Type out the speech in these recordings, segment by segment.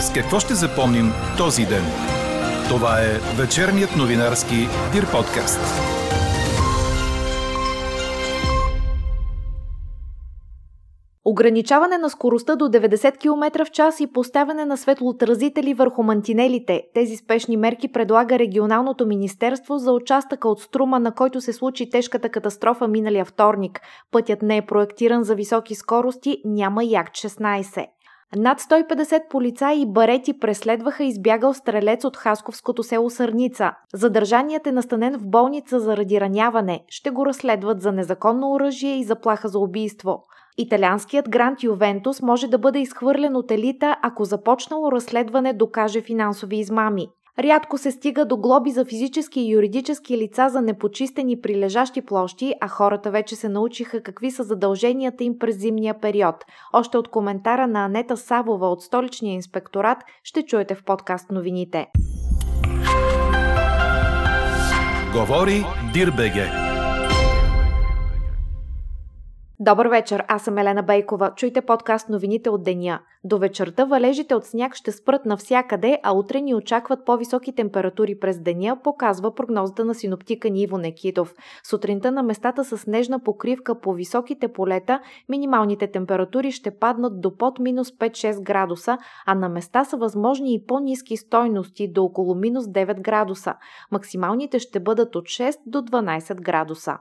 С какво ще запомним този ден? Това е вечерният новинарски Дир подкаст. Ограничаване на скоростта до 90 км в час и поставяне на светлоотразители върху мантинелите. Тези спешни мерки предлага регионалното министерство за участъка от Струма, на който се случи тежката катастрофа миналия вторник. Пътят не е проектиран за високи скорости, няма Як 16. Над 150 полицаи и барети преследваха избягал стрелец от Хасковското село Сърница. Задържаният е настанен в болница заради раняване. Ще го разследват за незаконно оръжие и заплаха за убийство. Италианският грант Ювентус може да бъде изхвърлен от елита, ако започнало разследване докаже финансови измами. Рядко се стига до глоби за физически и юридически лица за непочистени прилежащи площи, а хората вече се научиха какви са задълженията им през зимния период. Още от коментара на Анета Савова от столичния инспекторат ще чуете в подкаст новините. Говори Дирбеге. Добър вечер, аз съм Елена Бейкова. Чуйте подкаст новините от деня. До вечерта валежите от сняг ще спрат навсякъде, а утре ни очакват по-високи температури през деня, показва прогнозата на синоптика Ниво Некитов. Сутринта на местата с снежна покривка по високите полета, минималните температури ще паднат до под минус 5-6 градуса, а на места са възможни и по-низки стойности до около минус 9 градуса. Максималните ще бъдат от 6 до 12 градуса.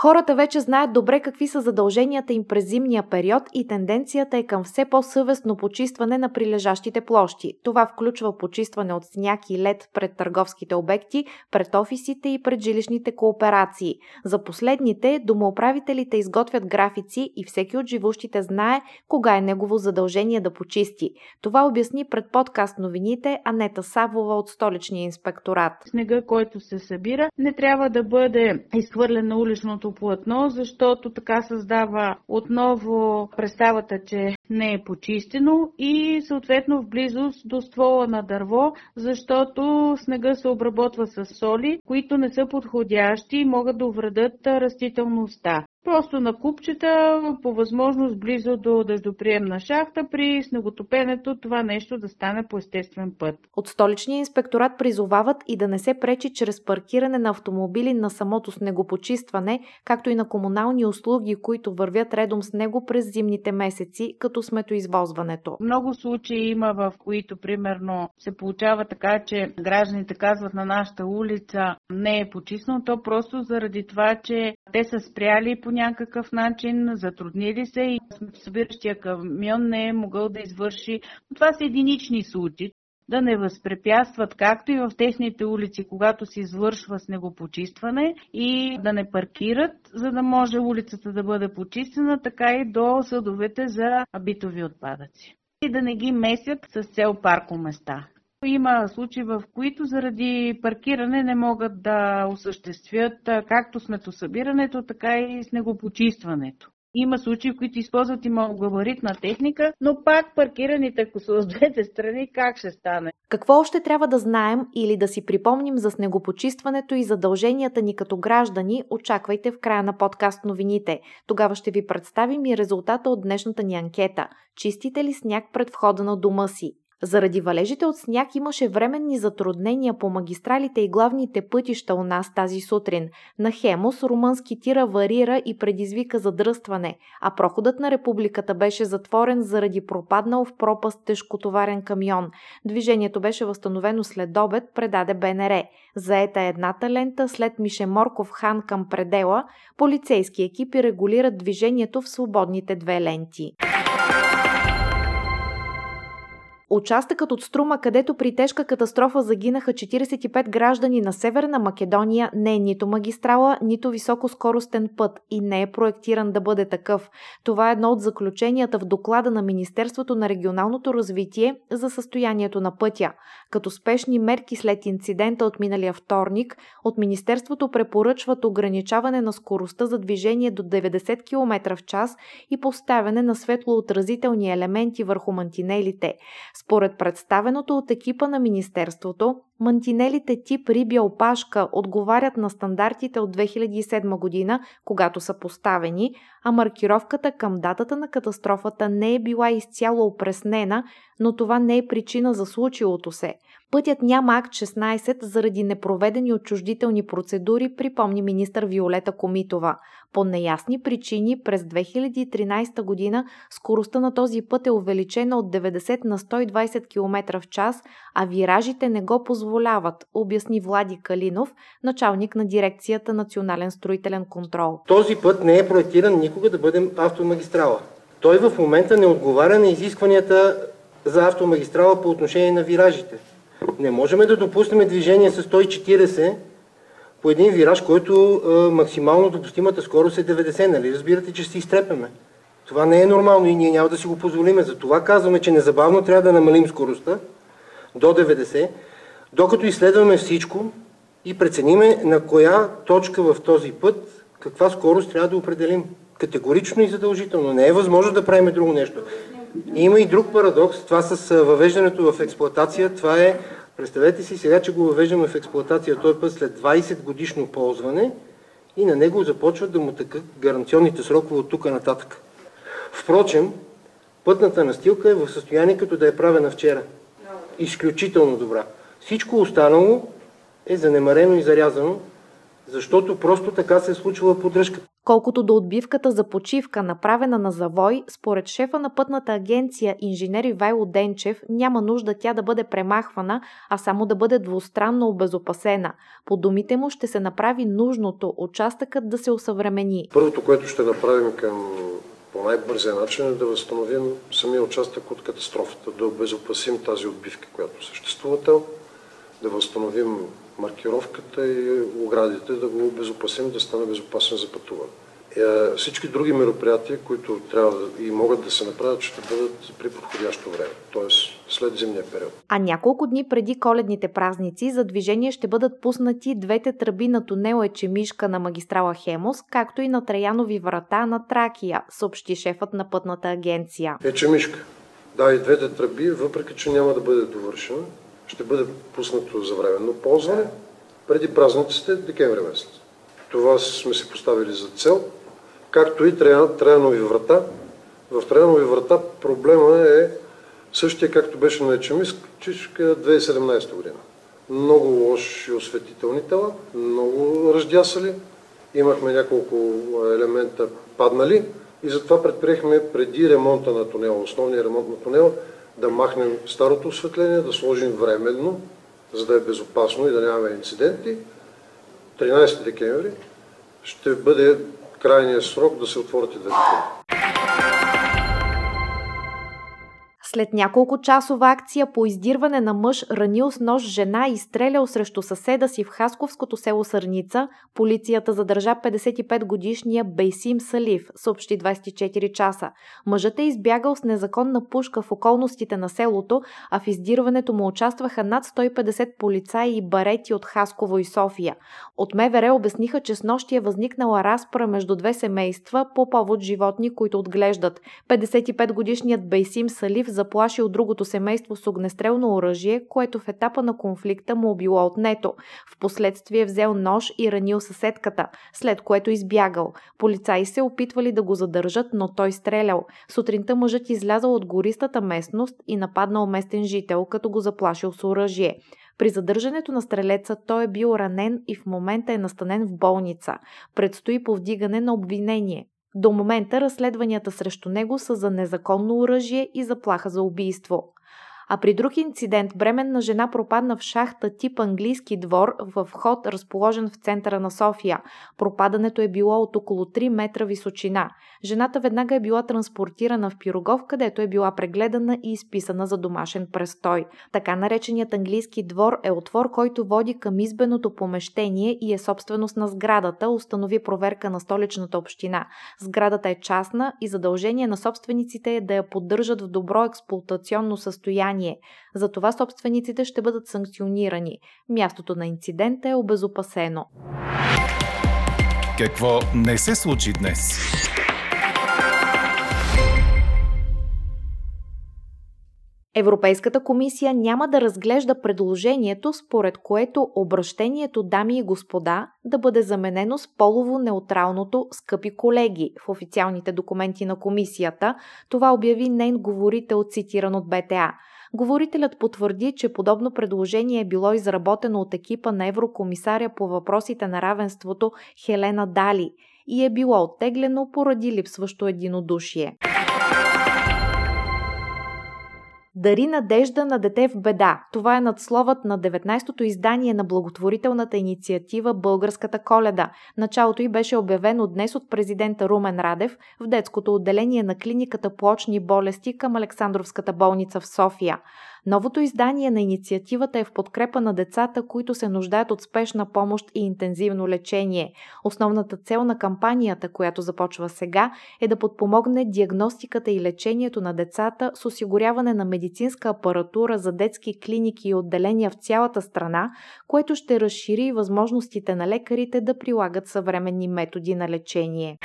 Хората вече знаят добре какви са задълженията им през зимния период и тенденцията е към все по-съвестно почистване на прилежащите площи. Това включва почистване от сняг и лед пред търговските обекти, пред офисите и пред жилищните кооперации. За последните домоуправителите изготвят графици и всеки от живущите знае кога е негово задължение да почисти. Това обясни пред подкаст новините Анета Савова от столичния инспекторат. Снега, който се събира, не трябва да бъде изхвърлен на уличното платно, защото така създава отново представата, че не е почистено и съответно в близост до ствола на дърво, защото снега се обработва с соли, които не са подходящи и могат да увредят растителността. Просто на купчета, по възможност близо до дъждоприемна шахта, при снеготопенето това нещо да стане по естествен път. От столичния инспекторат призовават и да не се пречи чрез паркиране на автомобили на самото снегопочистване, както и на комунални услуги, които вървят редом с него през зимните месеци, като сметоизвозването. Много случаи има, в които примерно се получава така, че гражданите казват на нашата улица не е почистено, то просто заради това, че те са спряли по някакъв начин, затруднили се и събиращия камион не е могъл да извърши. Това са единични случаи да не възпрепятстват, както и в техните улици, когато се извършва снегопочистване и да не паркират, за да може улицата да бъде почистена, така и до съдовете за битови отпадъци. И да не ги месят с цел паркоместа. Има случаи, в които заради паркиране не могат да осъществят както сметосъбирането, така и снегопочистването. Има случаи, в които използват и малогабаритна техника, но пак паркираните, ако са от двете страни, как ще стане? Какво още трябва да знаем или да си припомним за снегопочистването и задълженията ни като граждани, очаквайте в края на подкаст новините. Тогава ще ви представим и резултата от днешната ни анкета. Чистите ли сняг пред входа на дома си? Заради валежите от сняг имаше временни затруднения по магистралите и главните пътища у нас тази сутрин. На Хемос румънски тира варира и предизвика задръстване, а проходът на републиката беше затворен заради пропаднал в пропаст тежкотоварен камион. Движението беше възстановено след обед, предаде БНР. Заета е едната лента след Мишеморков хан към предела, полицейски екипи регулират движението в свободните две ленти. Участъкът от Струма, където при тежка катастрофа загинаха 45 граждани на Северна Македония, не е нито магистрала, нито високоскоростен път и не е проектиран да бъде такъв. Това е едно от заключенията в доклада на Министерството на регионалното развитие за състоянието на пътя. Като спешни мерки след инцидента от миналия вторник, от Министерството препоръчват ограничаване на скоростта за движение до 90 км в час и поставяне на светлоотразителни елементи върху мантинелите. Според представеното от екипа на Министерството, мантинелите тип рибя опашка отговарят на стандартите от 2007 година, когато са поставени, а маркировката към датата на катастрофата не е била изцяло опреснена, но това не е причина за случилото се. Пътят няма акт 16 заради непроведени отчуждителни процедури, припомни министър Виолета Комитова. По неясни причини през 2013 година скоростта на този път е увеличена от 90 на 120 км в час, а виражите не го позволяват, обясни Влади Калинов, началник на дирекцията Национален строителен контрол. Този път не е проектиран никога да бъде автомагистрала. Той в момента не отговаря на изискванията за автомагистрала по отношение на виражите. Не можем да допуснем движение с 140 по един вираж, който максимално допустимата скорост е 90. Нали? Разбирате, че се изтрепеме. Това не е нормално и ние няма да си го позволиме. Затова казваме, че незабавно трябва да намалим скоростта до 90, докато изследваме всичко и прецениме на коя точка в този път каква скорост трябва да определим. Категорично и задължително. Не е възможно да правим друго нещо. Има и друг парадокс. Това с въвеждането в експлоатация. Това е, представете си сега, че го въвеждаме в експлоатация този път след 20 годишно ползване и на него започват да му тъкат гаранционните срокове от тук нататък. Впрочем, пътната настилка е в състояние като да е правена вчера. Изключително добра. Всичко останало е занемарено и зарязано, защото просто така се е случила поддръжката. Колкото до отбивката за почивка, направена на завой, според шефа на пътната агенция инженер Ивайло Денчев, няма нужда тя да бъде премахвана, а само да бъде двустранно обезопасена. По думите му ще се направи нужното участъкът да се усъвремени. Първото, което ще направим към по най-бързия начин е да възстановим самия участък от катастрофата, да обезопасим тази отбивка, която съществува там, да възстановим маркировката и оградите, да го обезопасим, да стане безопасен за пътуване. Е, всички други мероприятия, които трябва да, и могат да се направят, ще бъдат при подходящо време, т.е. след зимния период. А няколко дни преди коледните празници за движение ще бъдат пуснати двете тръби на тунела Ечемишка на магистрала Хемос, както и на Траянови врата на Тракия, съобщи шефът на пътната агенция. Ечемишка. Да, и двете тръби, въпреки че няма да бъде довършена, ще бъде пуснато за временно ползване преди празниците декември месец. Това сме си поставили за цел, както и Траянови врата. В Траянови врата проблема е същия, както беше на Ечемискчичка 2017 година. Много лоши осветителни тела, много ръждясали, имахме няколко елемента паднали и затова предприехме преди ремонта на тунела, основния ремонт на тунела, да махнем старото осветление, да сложим временно, за да е безопасно и да нямаме инциденти. 13 декември ще бъде крайният срок да се отворят и двете След няколко часова акция по издирване на мъж ранил с нож жена и стрелял срещу съседа си в Хасковското село Сърница, полицията задържа 55-годишния Бейсим Салив, съобщи 24 часа. Мъжът е избягал с незаконна пушка в околностите на селото, а в издирването му участваха над 150 полицаи и барети от Хасково и София. От МВР обясниха, че с нощи е възникнала разпора между две семейства по повод животни, които отглеждат. 55-годишният Бейсим Салив заплашил другото семейство с огнестрелно оръжие, което в етапа на конфликта му било отнето. Впоследствие взел нож и ранил съседката, след което избягал. Полицаи се опитвали да го задържат, но той стрелял. Сутринта мъжът излязал от гористата местност и нападнал местен жител, като го заплашил с оръжие. При задържането на стрелеца той е бил ранен и в момента е настанен в болница. Предстои повдигане на обвинение. До момента разследванията срещу него са за незаконно оръжие и заплаха за убийство а при друг инцидент бременна жена пропадна в шахта тип английски двор в вход, разположен в центъра на София. Пропадането е било от около 3 метра височина. Жената веднага е била транспортирана в Пирогов, където е била прегледана и изписана за домашен престой. Така нареченият английски двор е отвор, който води към избеното помещение и е собственост на сградата, установи проверка на столичната община. Сградата е частна и задължение на собствениците е да я поддържат в добро експлуатационно състояние състояние. Затова собствениците ще бъдат санкционирани. Мястото на инцидента е обезопасено. Какво не се случи днес? Европейската комисия няма да разглежда предложението, според което обращението дами и господа да бъде заменено с полово неутралното скъпи колеги в официалните документи на комисията. Това обяви нейн говорител, цитиран от БТА. Говорителят потвърди, че подобно предложение е било изработено от екипа на еврокомисаря по въпросите на равенството Хелена Дали и е било оттеглено поради липсващо единодушие. Дари надежда на дете в беда. Това е надсловът на 19-то издание на благотворителната инициатива Българската коледа. Началото й беше обявено днес от президента Румен Радев в детското отделение на клиниката по очни болести към Александровската болница в София. Новото издание на инициативата е в подкрепа на децата, които се нуждаят от спешна помощ и интензивно лечение. Основната цел на кампанията, която започва сега, е да подпомогне диагностиката и лечението на децата с осигуряване на медицинска апаратура за детски клиники и отделения в цялата страна, което ще разшири възможностите на лекарите да прилагат съвременни методи на лечение.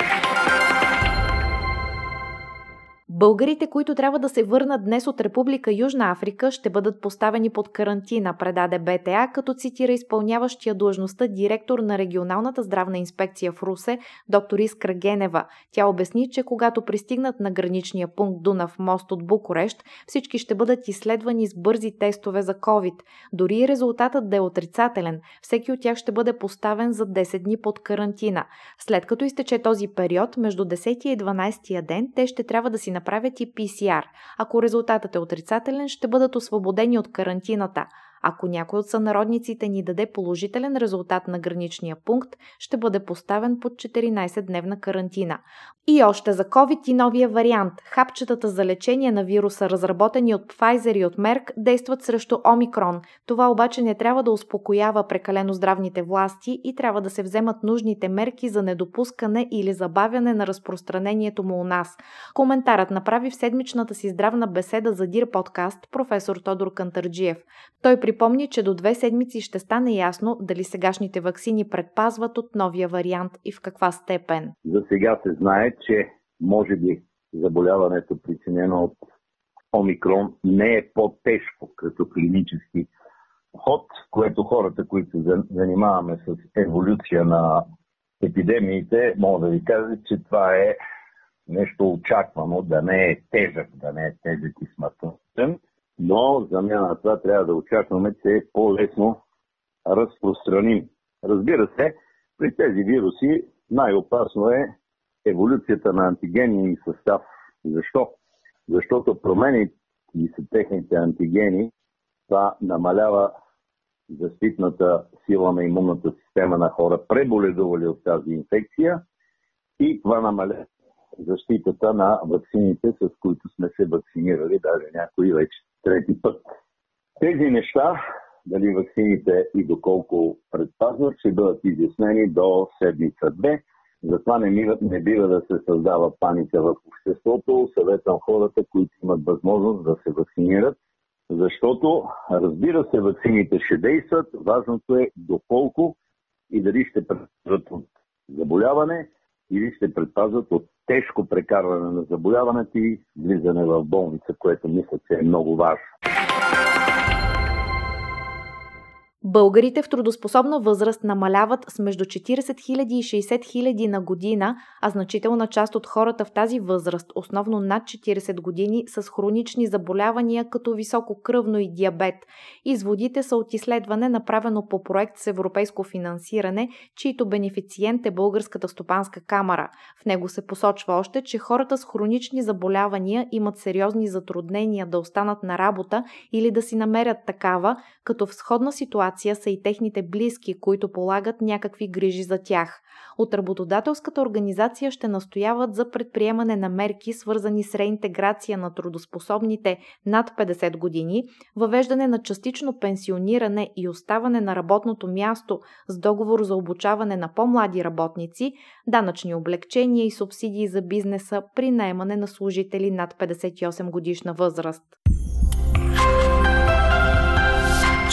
Българите, които трябва да се върнат днес от Република Южна Африка, ще бъдат поставени под карантина, предаде БТА, като цитира изпълняващия длъжността директор на регионалната здравна инспекция в Русе, доктор Искра Генева. Тя обясни, че когато пристигнат на граничния пункт Дунав мост от Букурещ, всички ще бъдат изследвани с бързи тестове за COVID. Дори резултатът да е отрицателен, всеки от тях ще бъде поставен за 10 дни под карантина. След като изтече този период, между 10 и 12 ден, те ще трябва да си направят и PCR. Ако резултатът е отрицателен, ще бъдат освободени от карантината. Ако някой от сънародниците ни даде положителен резултат на граничния пункт, ще бъде поставен под 14-дневна карантина. И още за COVID и новия вариант. Хапчетата за лечение на вируса, разработени от Pfizer и от Merck, действат срещу омикрон. Това обаче не трябва да успокоява прекалено здравните власти и трябва да се вземат нужните мерки за недопускане или забавяне на разпространението му у нас. Коментарът направи в седмичната си здравна беседа за Дир подкаст професор Тодор Кантарджиев. Той припомни, че до две седмици ще стане ясно дали сегашните вакцини предпазват от новия вариант и в каква степен. За сега се знае, че може би заболяването, причинено от омикрон, не е по-тежко като клинически ход, което хората, които занимаваме с еволюция на епидемиите, мога да ви кажа, че това е нещо очаквано, да не е тежък, да не е тежък и смъртен, но замяна на това трябва да очакваме, че е по-лесно разпространим. Разбира се, при тези вируси най-опасно е еволюцията на антигени и състав. Защо? Защото промени и са техните антигени, това намалява защитната сила на имунната система на хора, преболедували от тази инфекция и това намалява защитата на вакцините, с които сме се вакцинирали, даже някои вече трети път. Тези неща, дали вакцините и доколко предпазват, ще бъдат изяснени до седмица-две. Затова не, мива, не бива да се създава паника в обществото. Съветвам хората, които имат възможност да се вакцинират, защото, разбира се, вакцините ще действат. Важното е доколко и дали ще предпазват от заболяване или ще предпазват от тежко прекарване на заболяването и влизане в болница, което мисля, че е много важно. Българите в трудоспособна възраст намаляват с между 40 000 и 60 000 на година, а значителна част от хората в тази възраст, основно над 40 години, с хронични заболявания като високо кръвно и диабет. Изводите са от изследване, направено по проект с европейско финансиране, чието бенефициент е Българската стопанска камера. В него се посочва още, че хората с хронични заболявания имат сериозни затруднения да останат на работа или да си намерят такава, като в сходна ситуация ситуация са и техните близки, които полагат някакви грижи за тях. От работодателската организация ще настояват за предприемане на мерки, свързани с реинтеграция на трудоспособните над 50 години, въвеждане на частично пенсиониране и оставане на работното място с договор за обучаване на по-млади работници, данъчни облегчения и субсидии за бизнеса при наемане на служители над 58 годишна възраст.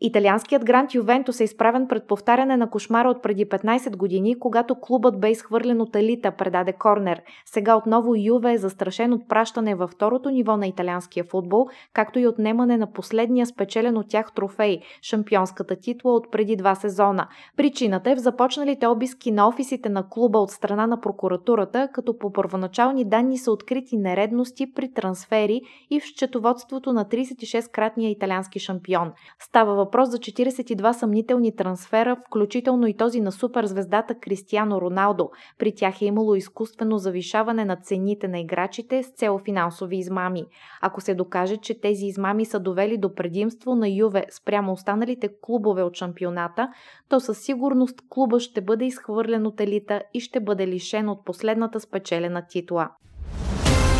Италианският грант Ювентус е изправен пред повтаряне на кошмара от преди 15 години, когато клубът бе изхвърлен от елита, предаде Корнер. Сега отново Юве е застрашен от пращане във второто ниво на италианския футбол, както и отнемане на последния спечелен от тях трофей – шампионската титла от преди два сезона. Причината е в започналите обиски на офисите на клуба от страна на прокуратурата, като по първоначални данни са открити нередности при трансфери и в счетоводството на 36-кратния италиански шампион. Става въпрос за 42 съмнителни трансфера, включително и този на суперзвездата Кристиано Роналдо. При тях е имало изкуствено завишаване на цените на играчите с цел финансови измами. Ако се докаже, че тези измами са довели до предимство на Юве спрямо останалите клубове от шампионата, то със сигурност клуба ще бъде изхвърлен от елита и ще бъде лишен от последната спечелена титла.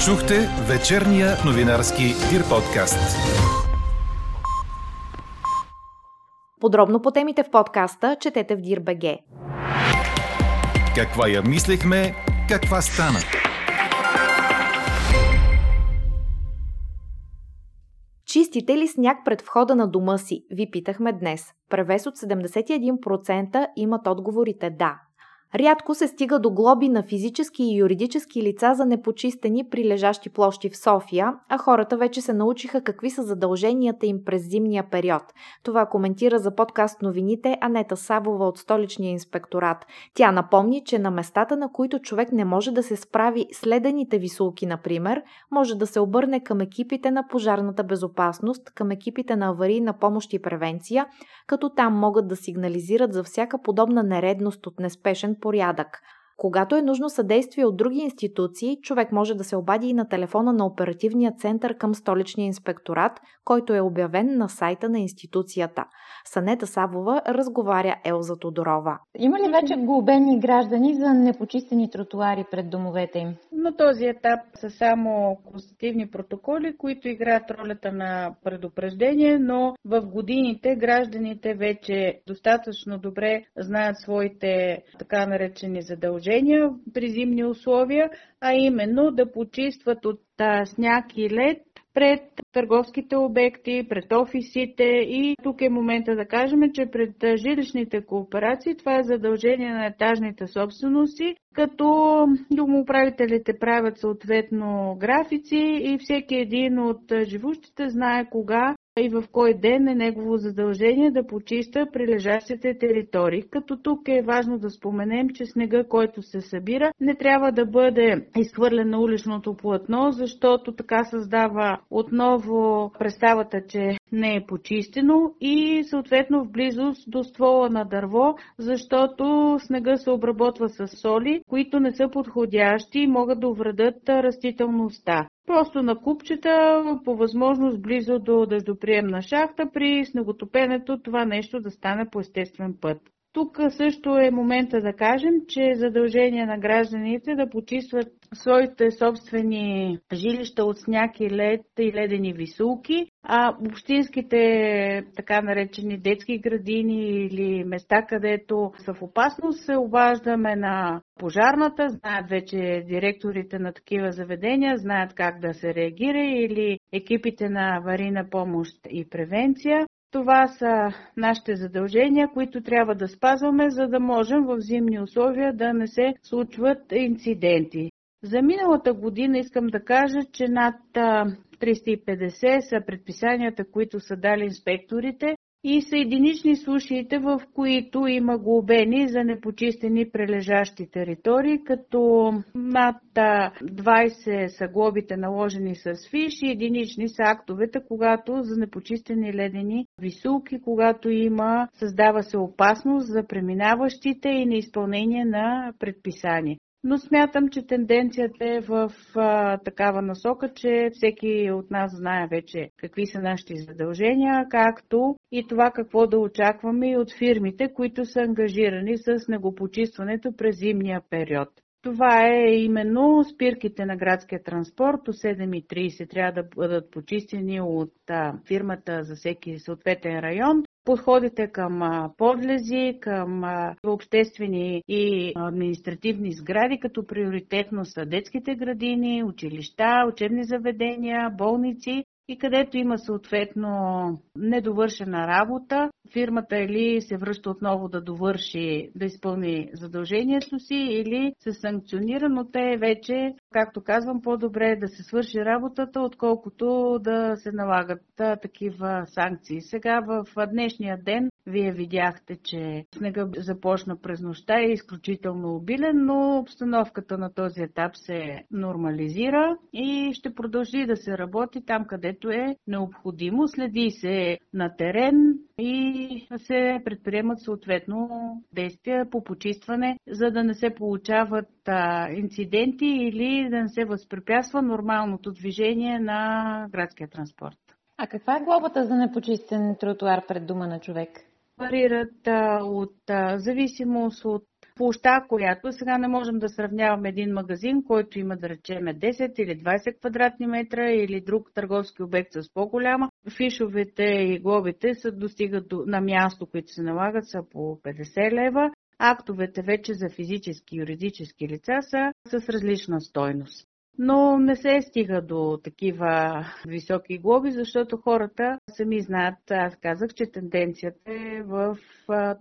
Чухте вечерния новинарски Дир подкаст. Подробно по темите в подкаста четете в Дирбеге. Каква я мислехме, каква стана? Чистите ли сняг пред входа на дома си? Ви питахме днес. Превес от 71% имат отговорите да. Рядко се стига до глоби на физически и юридически лица за непочистени прилежащи площи в София, а хората вече се научиха какви са задълженията им през зимния период. Това коментира за подкаст новините Анета Сабова от столичния инспекторат. Тя напомни, че на местата, на които човек не може да се справи следените висулки, например, може да се обърне към екипите на пожарната безопасност, към екипите на аварийна помощ и превенция, като там могат да сигнализират за всяка подобна нередност от неспешен порядък. Когато е нужно съдействие от други институции, човек може да се обади и на телефона на оперативния център към столичния инспекторат, който е обявен на сайта на институцията. Санета Савова разговаря Елза Тодорова. Има ли вече глобени граждани за непочистени тротуари пред домовете им? На този етап са само констативни протоколи, които играят ролята на предупреждение, но в годините гражданите вече достатъчно добре знаят своите така наречени задължения задължения при зимни условия, а именно да почистват от сняг и лед пред търговските обекти, пред офисите. И тук е момента да кажем, че пред жилищните кооперации това е задължение на етажните собствености, като домоуправителите правят съответно графици и всеки един от живущите знае кога и в кой ден е негово задължение да почиста прилежащите територии. Като тук е важно да споменем, че снега, който се събира, не трябва да бъде изхвърлен на уличното платно, защото така създава отново представата, че не е почистено и съответно в близост до ствола на дърво, защото снега се обработва с соли, които не са подходящи и могат да увредят растителността. Просто на купчета, по възможност близо до дъждоприемна шахта, при снеготопенето това нещо да стане по естествен път. Тук също е момента да кажем, че е задължение на гражданите да почистват своите собствени жилища от сняг и лед и ледени висулки, а общинските така наречени детски градини или места, където са в опасност, се обаждаме на пожарната, знаят вече директорите на такива заведения, знаят как да се реагира или екипите на аварийна помощ и превенция. Това са нашите задължения, които трябва да спазваме, за да можем в зимни условия да не се случват инциденти. За миналата година искам да кажа, че над 350 са предписанията, които са дали инспекторите и са единични случаите, в които има глобени за непочистени прилежащи територии, като над 20 са глобите наложени с фиш и единични са актовете, когато за непочистени ледени висулки, когато има, създава се опасност за преминаващите и неизпълнение на предписания но смятам, че тенденцията е в а, такава насока, че всеки от нас знае вече какви са нашите задължения, както и това какво да очакваме и от фирмите, които са ангажирани с негопочистването през зимния период. Това е именно спирките на градския транспорт. До 7.30 трябва да бъдат почистени от а, фирмата за всеки съответен район подходите към подлези, към обществени и административни сгради, като приоритетно са детските градини, училища, учебни заведения, болници и където има съответно недовършена работа, фирмата или се връща отново да довърши, да изпълни задължението си или се санкционира, но те вече, както казвам, по-добре е да се свърши работата, отколкото да се налагат такива санкции. Сега в днешния ден вие видяхте, че снега започна през нощта и е изключително обилен, но обстановката на този етап се нормализира и ще продължи да се работи там, където е необходимо. Следи се на терен и се предприемат съответно действия по почистване, за да не се получават инциденти или да не се възпрепятства нормалното движение на градския транспорт. А каква е глобата за непочистен тротуар пред дома на човек? Варират от зависимост от площа, която сега не можем да сравняваме един магазин, който има да речеме 10 или 20 квадратни метра или друг търговски обект с по-голяма. Фишовете и глобите са достигат до, на място, които се налагат са по 50 лева. Актовете вече за физически и юридически лица са с различна стойност но не се стига до такива високи глоби, защото хората сами знаят, аз казах, че тенденцията е в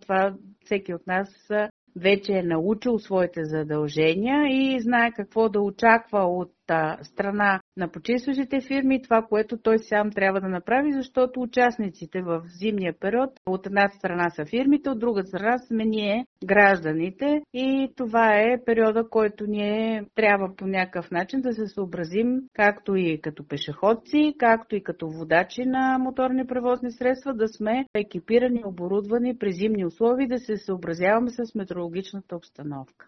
това всеки от нас вече е научил своите задължения и знае какво да очаква от страна на почистващите фирми, това, което той сам трябва да направи, защото участниците в зимния период от една страна са фирмите, от друга страна сме ние, гражданите и това е периода, който ние трябва по някакъв начин да се съобразим, както и като пешеходци, както и като водачи на моторни превозни средства, да сме екипирани, оборудвани при зимни условия, да се съобразяваме с метеорологичната обстановка.